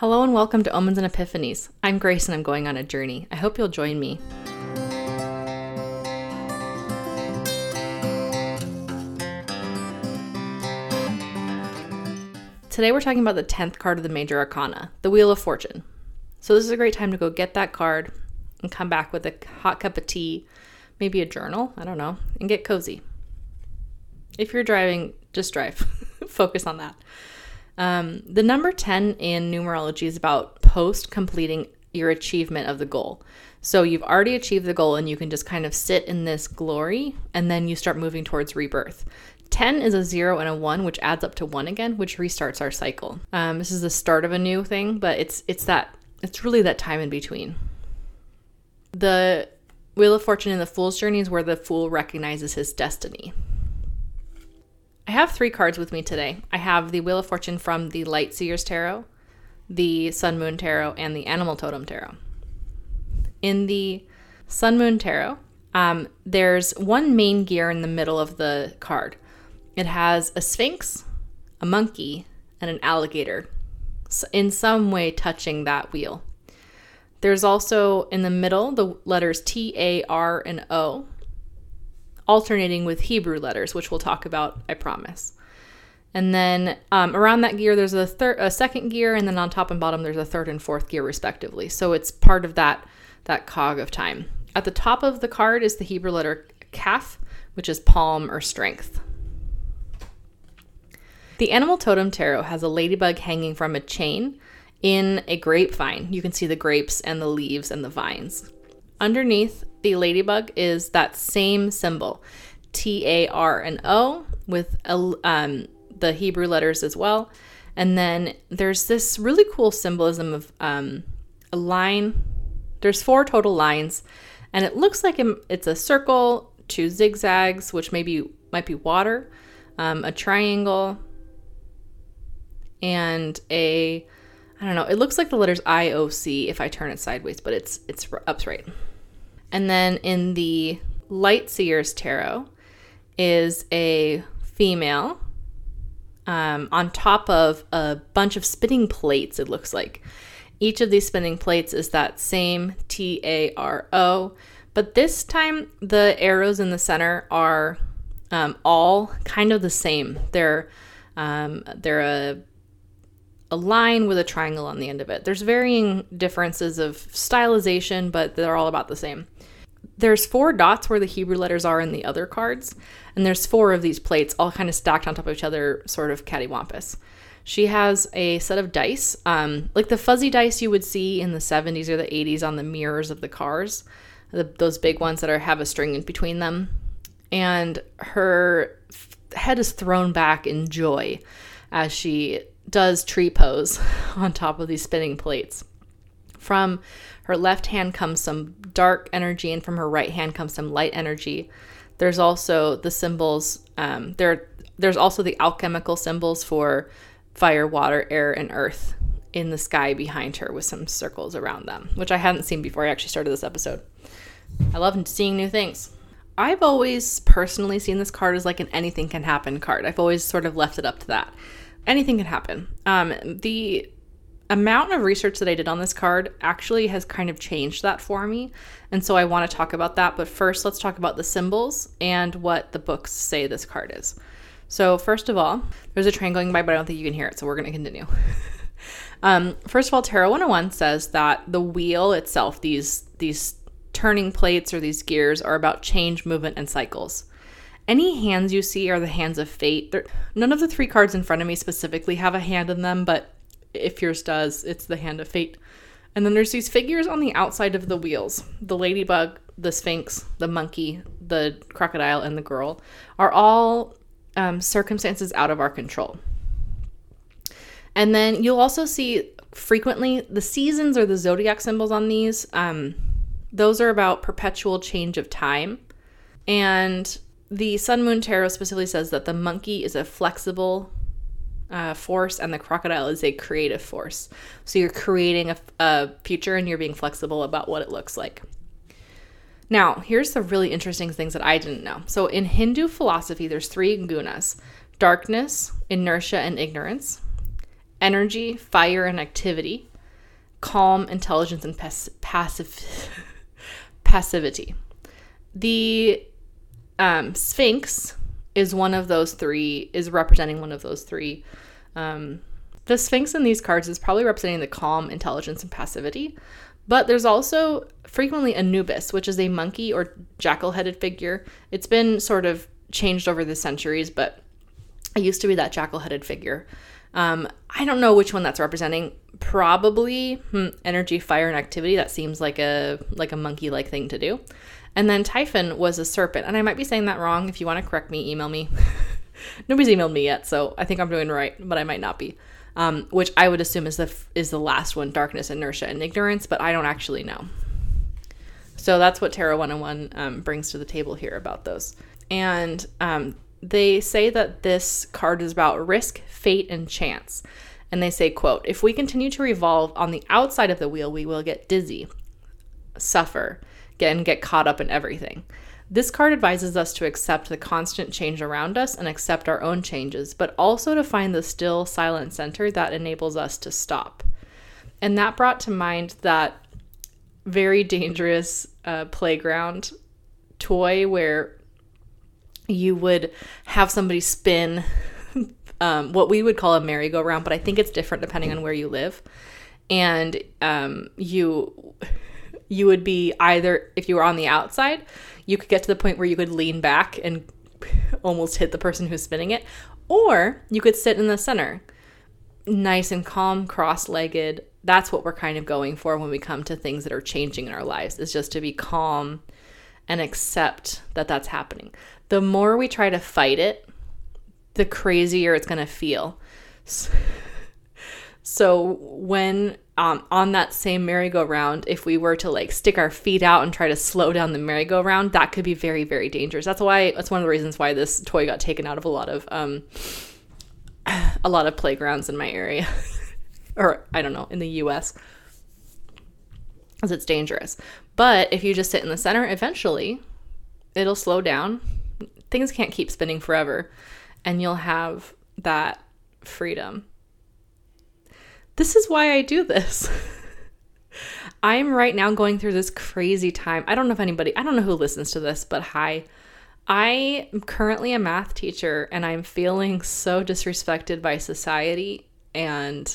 Hello and welcome to Omens and Epiphanies. I'm Grace and I'm going on a journey. I hope you'll join me. Today we're talking about the 10th card of the Major Arcana, the Wheel of Fortune. So, this is a great time to go get that card and come back with a hot cup of tea, maybe a journal, I don't know, and get cozy. If you're driving, just drive. Focus on that. Um, the number 10 in numerology is about post completing your achievement of the goal. So you've already achieved the goal and you can just kind of sit in this glory and then you start moving towards rebirth. 10 is a 0 and a 1 which adds up to 1 again which restarts our cycle. Um, this is the start of a new thing but it's it's that it's really that time in between. The Wheel of Fortune in the Fool's Journey is where the fool recognizes his destiny. I have three cards with me today. I have the Wheel of Fortune from the Light Seers Tarot, the Sun Moon Tarot, and the Animal Totem Tarot. In the Sun Moon Tarot, um, there's one main gear in the middle of the card. It has a sphinx, a monkey, and an alligator in some way touching that wheel. There's also in the middle the letters T, A, R, and O, alternating with Hebrew letters, which we'll talk about, I promise. And then um, around that gear, there's a third, a second gear, and then on top and bottom, there's a third and fourth gear, respectively. So it's part of that that cog of time. At the top of the card is the Hebrew letter Kaf, which is palm or strength. The Animal Totem Tarot has a ladybug hanging from a chain in a grapevine. You can see the grapes and the leaves and the vines. Underneath the ladybug is that same symbol, T A R and O, with um, the Hebrew letters as well. And then there's this really cool symbolism of um, a line. There's four total lines, and it looks like it's a circle, two zigzags, which maybe might be water, um, a triangle, and a I don't know. It looks like the letters I O C if I turn it sideways, but it's it's upright. And then in the Light Seers Tarot is a female um, on top of a bunch of spinning plates. It looks like each of these spinning plates is that same T A R O, but this time the arrows in the center are um, all kind of the same. They're um, they're a a line with a triangle on the end of it. There's varying differences of stylization, but they're all about the same. There's four dots where the Hebrew letters are in the other cards, and there's four of these plates all kind of stacked on top of each other, sort of cattywampus. She has a set of dice, um, like the fuzzy dice you would see in the 70s or the 80s on the mirrors of the cars, the, those big ones that are have a string in between them. And her head is thrown back in joy as she does tree pose on top of these spinning plates. From her left hand comes some dark energy, and from her right hand comes some light energy. There's also the symbols. Um, there, there's also the alchemical symbols for fire, water, air, and earth in the sky behind her with some circles around them, which I hadn't seen before I actually started this episode. I love seeing new things. I've always personally seen this card as like an anything can happen card. I've always sort of left it up to that anything can happen. Um, the amount of research that I did on this card actually has kind of changed that for me. And so I want to talk about that. But first, let's talk about the symbols and what the books say this card is. So, first of all, there's a train going by, but I don't think you can hear it. So, we're going to continue. um, first of all, Tarot 101 says that the wheel itself, these, these turning plates or these gears, are about change, movement, and cycles. Any hands you see are the hands of fate. They're, none of the three cards in front of me specifically have a hand in them, but if yours does, it's the hand of fate. And then there's these figures on the outside of the wheels the ladybug, the sphinx, the monkey, the crocodile, and the girl are all um, circumstances out of our control. And then you'll also see frequently the seasons or the zodiac symbols on these. Um, those are about perpetual change of time. And the Sun Moon Tarot specifically says that the monkey is a flexible uh, force and the crocodile is a creative force. So you're creating a, a future and you're being flexible about what it looks like. Now, here's the really interesting things that I didn't know. So in Hindu philosophy, there's three gunas darkness, inertia, and ignorance. energy, fire, and activity, calm, intelligence, and pass- passive passivity. The um, Sphinx is one of those three, is representing one of those three. Um, the Sphinx in these cards is probably representing the calm, intelligence, and passivity. But there's also frequently Anubis, which is a monkey or jackal headed figure. It's been sort of changed over the centuries, but it used to be that jackal headed figure. Um, I don't know which one that's representing. Probably hmm, energy, fire, and activity. That seems like a like a monkey like thing to do. And then Typhon was a serpent, and I might be saying that wrong. If you want to correct me, email me. Nobody's emailed me yet, so I think I'm doing right, but I might not be. Um, which I would assume is the is the last one: darkness, inertia, and ignorance. But I don't actually know. So that's what Tarot 101 um, brings to the table here about those. And um, they say that this card is about risk, fate, and chance. And they say, quote, if we continue to revolve on the outside of the wheel, we will get dizzy, suffer, and get caught up in everything. This card advises us to accept the constant change around us and accept our own changes, but also to find the still, silent center that enables us to stop. And that brought to mind that very dangerous uh, playground toy where you would have somebody spin um, what we would call a merry-go-round, but I think it's different depending on where you live. And um, you you would be either if you were on the outside, you could get to the point where you could lean back and almost hit the person who's spinning it, or you could sit in the center, nice and calm, cross-legged. That's what we're kind of going for when we come to things that are changing in our lives. Is just to be calm and accept that that's happening. The more we try to fight it, the crazier it's going to feel. So when um, on that same merry-go-round, if we were to like stick our feet out and try to slow down the merry-go-round, that could be very, very dangerous. That's why that's one of the reasons why this toy got taken out of a lot of um, a lot of playgrounds in my area, or I don't know, in the U.S. Because it's dangerous. But if you just sit in the center, eventually it'll slow down. Things can't keep spinning forever, and you'll have that freedom this is why I do this. I'm right now going through this crazy time. I don't know if anybody, I don't know who listens to this, but hi. I am currently a math teacher and I'm feeling so disrespected by society and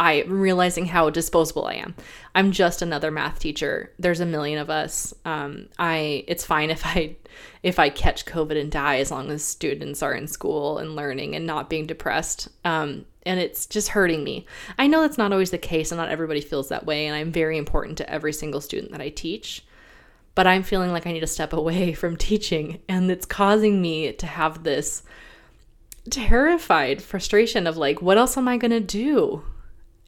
I'm realizing how disposable I am. I'm just another math teacher. There's a million of us. Um, I it's fine if I if I catch COVID and die as long as students are in school and learning and not being depressed. Um, and it's just hurting me. I know that's not always the case and not everybody feels that way and I'm very important to every single student that I teach. But I'm feeling like I need to step away from teaching and it's causing me to have this terrified frustration of like what else am I to do?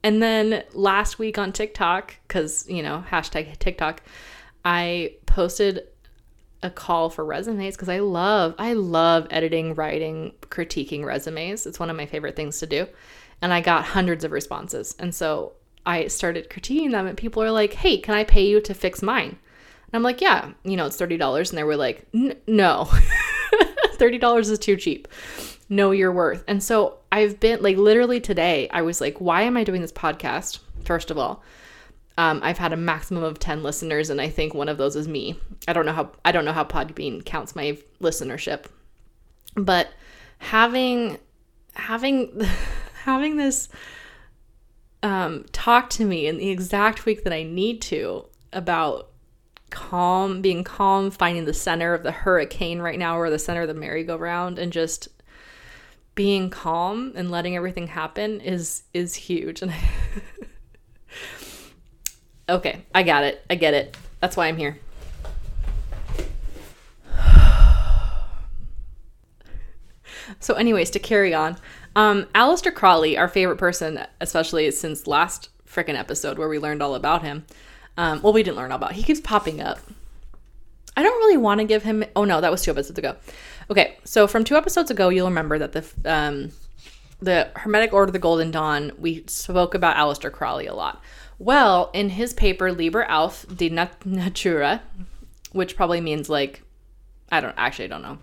And then last week on TikTok cuz you know, hashtag TikTok, I posted a call for resumes because I love I love editing, writing, critiquing resumes. It's one of my favorite things to do. And I got hundreds of responses. And so I started critiquing them and people are like, "Hey, can I pay you to fix mine?" And I'm like, "Yeah, you know, it's $30." And they were like, "No. $30 is too cheap. Know your worth." And so I've been like literally today I was like, "Why am I doing this podcast?" First of all, um, I've had a maximum of 10 listeners and I think one of those is me. I don't know how I don't know how Podbean counts my listenership. But having having having this um, talk to me in the exact week that I need to about calm, being calm, finding the center of the hurricane right now or the center of the merry-go-round and just being calm and letting everything happen is is huge and Okay, I got it. I get it. That's why I'm here. so, anyways, to carry on, um, Aleister Crowley, our favorite person, especially since last freaking episode where we learned all about him. Um, well, we didn't learn all about. He keeps popping up. I don't really want to give him. Oh no, that was two episodes ago. Okay, so from two episodes ago, you'll remember that the um, the Hermetic Order of the Golden Dawn. We spoke about Aleister Crowley a lot. Well, in his paper Liber auf die Natura, which probably means like I don't actually don't know.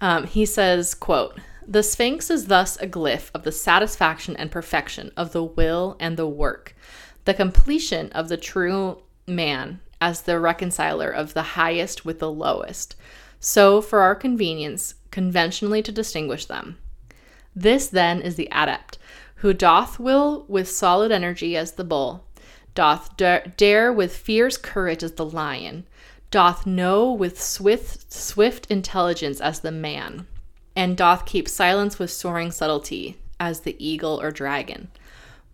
Um, he says, quote, The Sphinx is thus a glyph of the satisfaction and perfection of the will and the work, the completion of the true man as the reconciler of the highest with the lowest. So, for our convenience, conventionally to distinguish them. This then is the adept, who doth will with solid energy as the bull, doth dare with fierce courage as the lion, doth know with swift swift intelligence as the man, and doth keep silence with soaring subtlety as the eagle or dragon.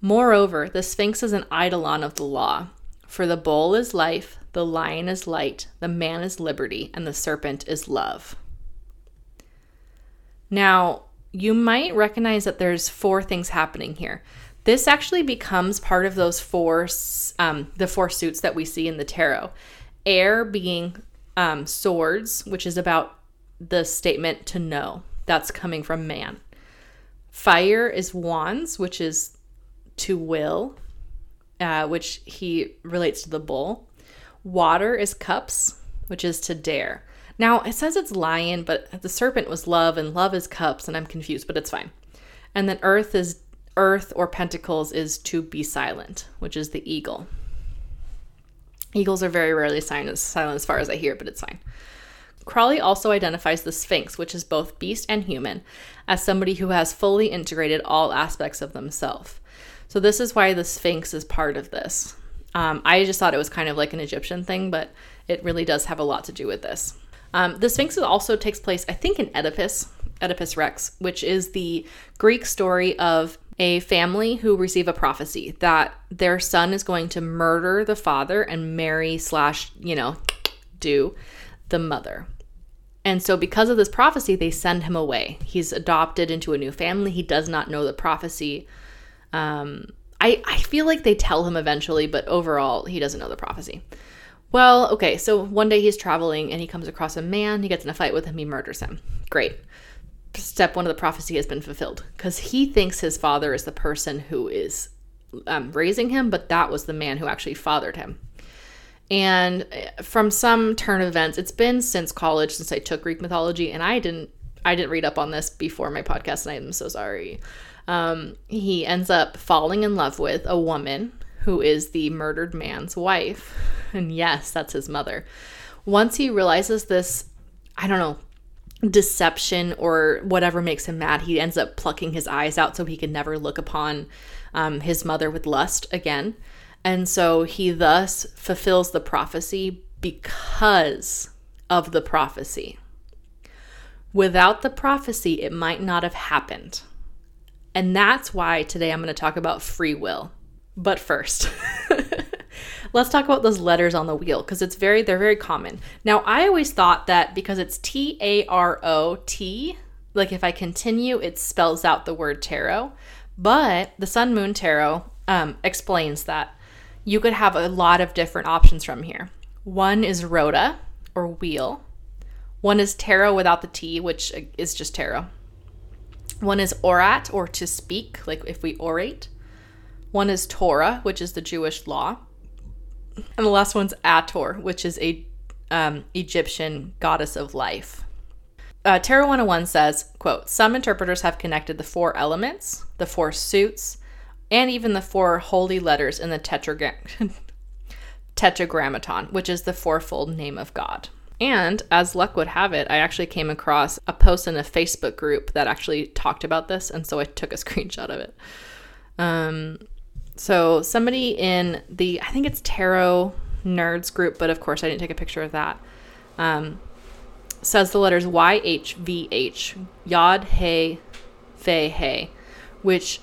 Moreover, the Sphinx is an eidolon of the law, for the bull is life, the lion is light, the man is liberty, and the serpent is love. Now, you might recognize that there's four things happening here. This actually becomes part of those four, um, the four suits that we see in the tarot. Air being um, swords, which is about the statement to know. That's coming from man. Fire is wands, which is to will, uh, which he relates to the bull. Water is cups, which is to dare. Now, it says it's lion, but the serpent was love, and love is cups, and I'm confused, but it's fine. And then earth is earth or pentacles is to be silent, which is the eagle. Eagles are very rarely silent as far as I hear, but it's fine. Crowley also identifies the Sphinx, which is both beast and human, as somebody who has fully integrated all aspects of themselves. So, this is why the Sphinx is part of this. Um, I just thought it was kind of like an Egyptian thing, but it really does have a lot to do with this. Um, the Sphinx also takes place, I think, in Oedipus, Oedipus Rex, which is the Greek story of a family who receive a prophecy that their son is going to murder the father and marry slash, you know, do the mother. And so, because of this prophecy, they send him away. He's adopted into a new family. He does not know the prophecy. Um, I, I feel like they tell him eventually, but overall, he doesn't know the prophecy. Well, okay, so one day he's traveling and he comes across a man. He gets in a fight with him. He murders him. Great. Step one of the prophecy has been fulfilled because he thinks his father is the person who is um, raising him, but that was the man who actually fathered him. And uh, from some turn of events, it's been since college since I took Greek mythology, and I didn't I didn't read up on this before my podcast, and I'm so sorry um, he ends up falling in love with a woman who is the murdered man's wife. And yes, that's his mother. Once he realizes this, I don't know, deception or whatever makes him mad, he ends up plucking his eyes out so he can never look upon um, his mother with lust again. And so he thus fulfills the prophecy because of the prophecy. Without the prophecy, it might not have happened. And that's why today I'm going to talk about free will. But first, let's talk about those letters on the wheel because it's very they're very common. Now, I always thought that because it's T A R O T, like if I continue, it spells out the word tarot. But the Sun Moon Tarot um, explains that you could have a lot of different options from here. One is rota or wheel. One is tarot without the T, which is just tarot. One is orat, or to speak, like if we orate. One is Torah, which is the Jewish law. And the last one's Ator, which is a um, Egyptian goddess of life. Uh, Tarot 101 says, quote, some interpreters have connected the four elements, the four suits, and even the four holy letters in the tetragram- tetragrammaton, which is the fourfold name of God. And as luck would have it, I actually came across a post in a Facebook group that actually talked about this, and so I took a screenshot of it. Um, so somebody in the I think it's tarot nerds group, but of course I didn't take a picture of that. Um, says the letters Y H V H Yod Hey Fe Hey, which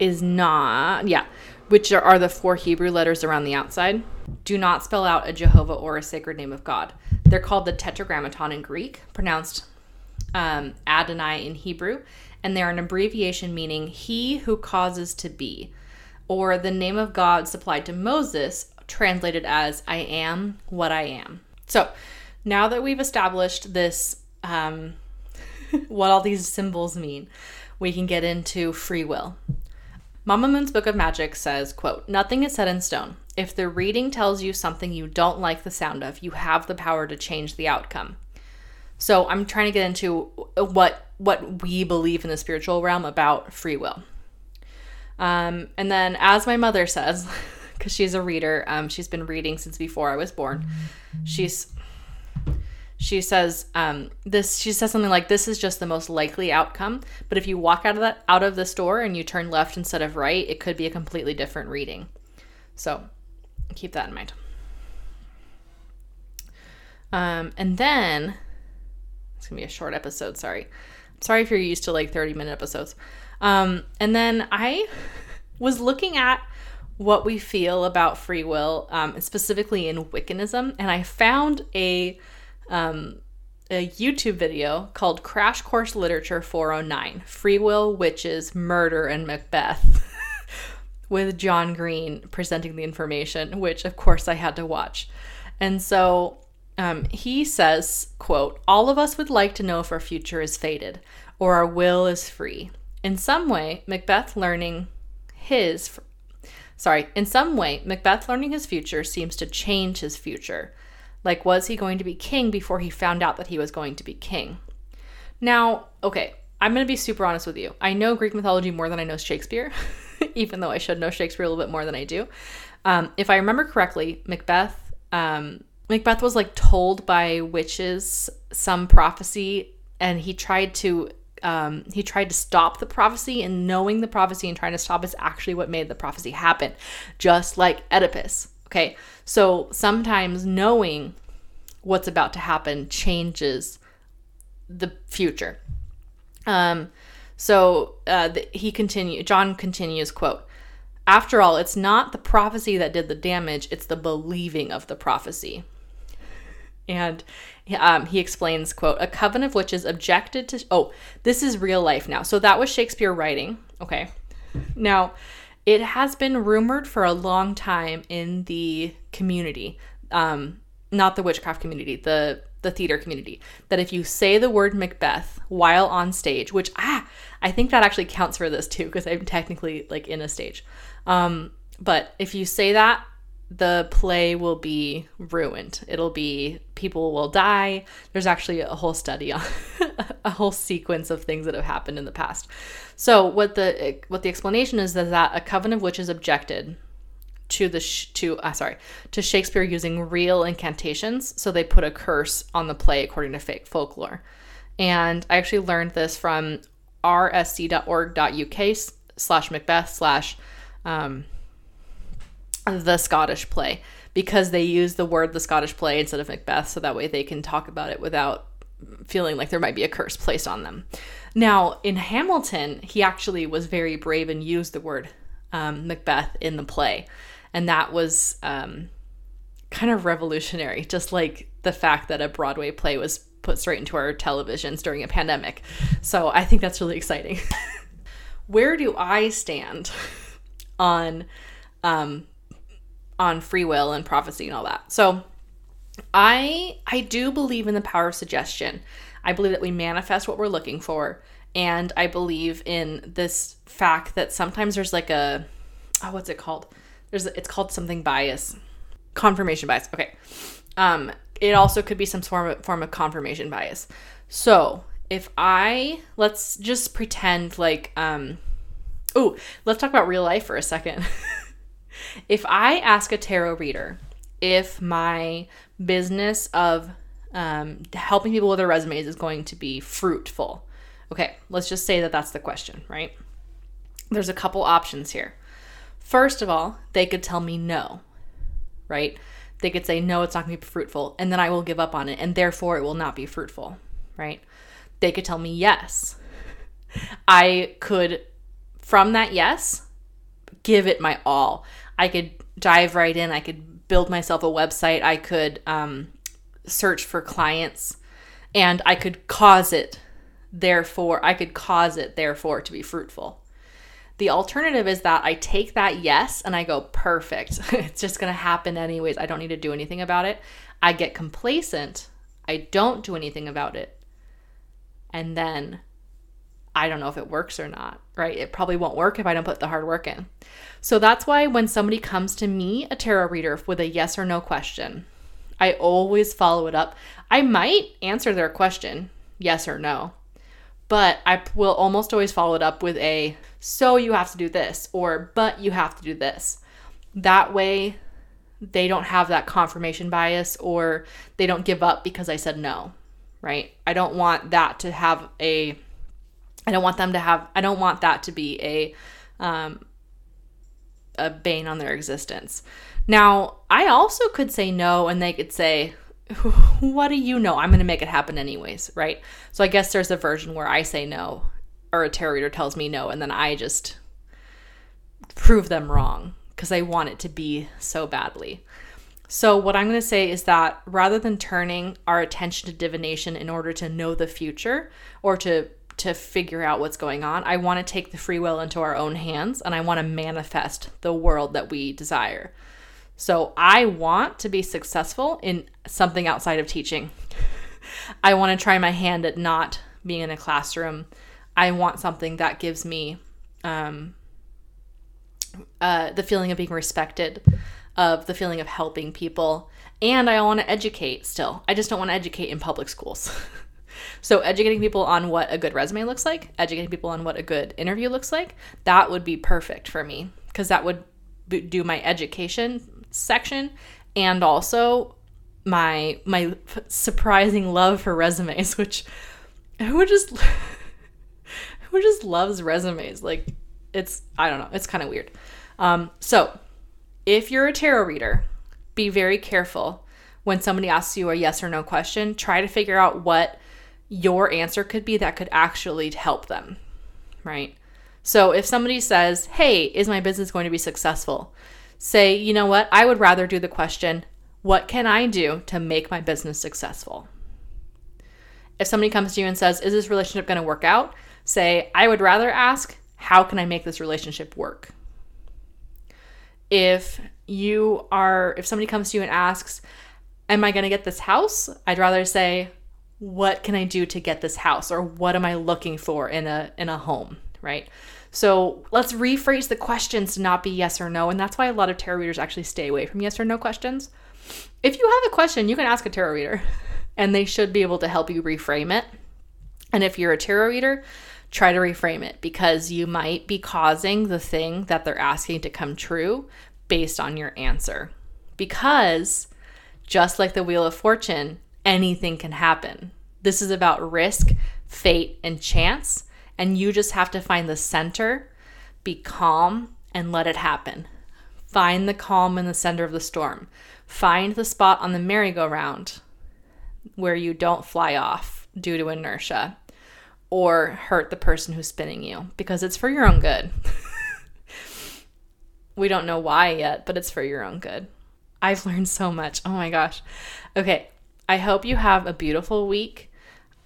is not yeah, which are, the four Hebrew letters around the outside do not spell out a Jehovah or a sacred name of God. They're called the Tetragrammaton in Greek, pronounced um, Adonai in Hebrew, and they're an abbreviation meaning He who causes to be, or the name of God supplied to Moses, translated as I am what I am. So now that we've established this, um, what all these symbols mean, we can get into free will. Mama Moon's Book of Magic says, quote, Nothing is set in stone. If the reading tells you something you don't like the sound of, you have the power to change the outcome. So I'm trying to get into what what we believe in the spiritual realm about free will. Um, and then, as my mother says, because she's a reader, um, she's been reading since before I was born. She's she says um, this she says something like this is just the most likely outcome but if you walk out of that out of the store and you turn left instead of right it could be a completely different reading. So keep that in mind. Um, and then it's gonna be a short episode sorry. Sorry if you're used to like 30 minute episodes. Um, and then i was looking at what we feel about free will um, specifically in wiccanism and i found a um, a YouTube video called Crash Course Literature 409 Free Will, Witches, Murder, and Macbeth, with John Green presenting the information, which of course I had to watch. And so um, he says, quote, All of us would like to know if our future is fated or our will is free. In some way, Macbeth learning his, sorry, in some way, Macbeth learning his future seems to change his future. Like, was he going to be king before he found out that he was going to be king? Now, okay, I'm going to be super honest with you. I know Greek mythology more than I know Shakespeare, even though I should know Shakespeare a little bit more than I do. Um, if I remember correctly, Macbeth, um, Macbeth was like told by witches some prophecy, and he tried to um, he tried to stop the prophecy, and knowing the prophecy and trying to stop is actually what made the prophecy happen, just like Oedipus. Okay, so sometimes knowing what's about to happen changes the future. Um, so uh, the, he continue. John continues, quote, after all, it's not the prophecy that did the damage, it's the believing of the prophecy. And um, he explains, quote, a coven of witches objected to, oh, this is real life now. So that was Shakespeare writing. Okay. Now, it has been rumored for a long time in the community, um, not the witchcraft community, the the theater community, that if you say the word Macbeth while on stage, which ah, I think that actually counts for this too, because I'm technically like in a stage. Um, but if you say that the play will be ruined. It'll be people will die. There's actually a whole study on a whole sequence of things that have happened in the past. So what the what the explanation is is that a coven of witches objected to the sh- to uh, sorry to Shakespeare using real incantations, so they put a curse on the play according to fake folklore. And I actually learned this from rsc.org.uk slash Macbeth slash um, the Scottish play because they use the word the Scottish play instead of Macbeth, so that way they can talk about it without feeling like there might be a curse placed on them. Now, in Hamilton, he actually was very brave and used the word um, Macbeth in the play, and that was um, kind of revolutionary, just like the fact that a Broadway play was put straight into our televisions during a pandemic. So I think that's really exciting. Where do I stand on um, on free will and prophecy and all that. So I I do believe in the power of suggestion. I believe that we manifest what we're looking for and I believe in this fact that sometimes there's like a oh what's it called? There's it's called something bias. Confirmation bias. Okay. Um it also could be some form of, form of confirmation bias. So, if I let's just pretend like um oh, let's talk about real life for a second. If I ask a tarot reader if my business of um, helping people with their resumes is going to be fruitful, okay, let's just say that that's the question, right? There's a couple options here. First of all, they could tell me no, right? They could say, no, it's not going to be fruitful, and then I will give up on it, and therefore it will not be fruitful, right? They could tell me yes. I could, from that yes, give it my all. I could dive right in. I could build myself a website. I could um, search for clients and I could cause it, therefore, I could cause it, therefore, to be fruitful. The alternative is that I take that yes and I go, perfect. it's just going to happen anyways. I don't need to do anything about it. I get complacent. I don't do anything about it. And then I don't know if it works or not, right? It probably won't work if I don't put the hard work in. So that's why when somebody comes to me, a tarot reader, with a yes or no question, I always follow it up. I might answer their question, yes or no, But I will almost always follow it up with a so you have to do this or but you have to do this. That way they don't have that confirmation bias or they don't give up because I said no, right? I don't want that to have a I don't want them to have I don't want that to be a um a bane on their existence. Now, I also could say no and they could say what do you know? I'm going to make it happen anyways, right? So I guess there's a version where I say no or a tarot reader tells me no and then I just prove them wrong because I want it to be so badly. So, what I'm going to say is that rather than turning our attention to divination in order to know the future or to to figure out what's going on, I want to take the free will into our own hands and I want to manifest the world that we desire. So, I want to be successful in something outside of teaching. I want to try my hand at not being in a classroom. I want something that gives me um, uh, the feeling of being respected, of the feeling of helping people. And I want to educate still. I just don't want to educate in public schools. so, educating people on what a good resume looks like, educating people on what a good interview looks like, that would be perfect for me because that would do my education section and also my my surprising love for resumes which who just who just loves resumes like it's I don't know. It's kind of weird. Um, so if you're a tarot reader, be very careful when somebody asks you a yes or no question. Try to figure out what your answer could be that could actually help them, right? So if somebody says, "Hey, is my business going to be successful?" Say, "You know what? I would rather do the question, what can I do to make my business successful?" If somebody comes to you and says, "Is this relationship going to work out?" Say, "I would rather ask, how can I make this relationship work? If you are, if somebody comes to you and asks, Am I going to get this house? I'd rather say, What can I do to get this house? Or what am I looking for in a, in a home, right? So let's rephrase the questions to not be yes or no. And that's why a lot of tarot readers actually stay away from yes or no questions. If you have a question, you can ask a tarot reader and they should be able to help you reframe it. And if you're a tarot reader, try to reframe it because you might be causing the thing that they're asking to come true based on your answer. Because just like the Wheel of Fortune, anything can happen. This is about risk, fate, and chance. And you just have to find the center, be calm, and let it happen. Find the calm in the center of the storm. Find the spot on the merry-go-round where you don't fly off due to inertia or hurt the person who's spinning you because it's for your own good. we don't know why yet, but it's for your own good. I've learned so much. Oh my gosh. Okay, I hope you have a beautiful week.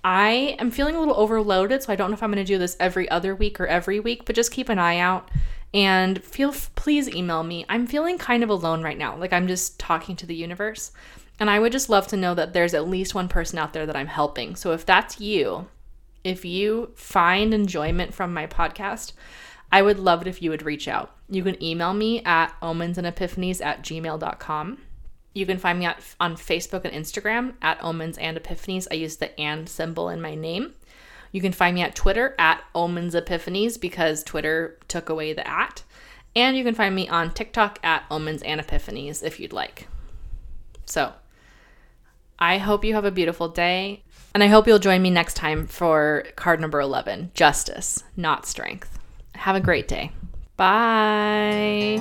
I am feeling a little overloaded, so I don't know if I'm going to do this every other week or every week, but just keep an eye out and feel please email me. I'm feeling kind of alone right now. Like I'm just talking to the universe. And I would just love to know that there's at least one person out there that I'm helping. So if that's you, if you find enjoyment from my podcast, I would love it if you would reach out. You can email me at omensandepiphanies at gmail.com. You can find me at, on Facebook and Instagram at omens and epiphanies. I use the and symbol in my name. You can find me at Twitter at omens epiphanies because Twitter took away the at. And you can find me on TikTok at omens and epiphanies if you'd like. So, I hope you have a beautiful day. And I hope you'll join me next time for card number 11 Justice, not Strength. Have a great day. Bye.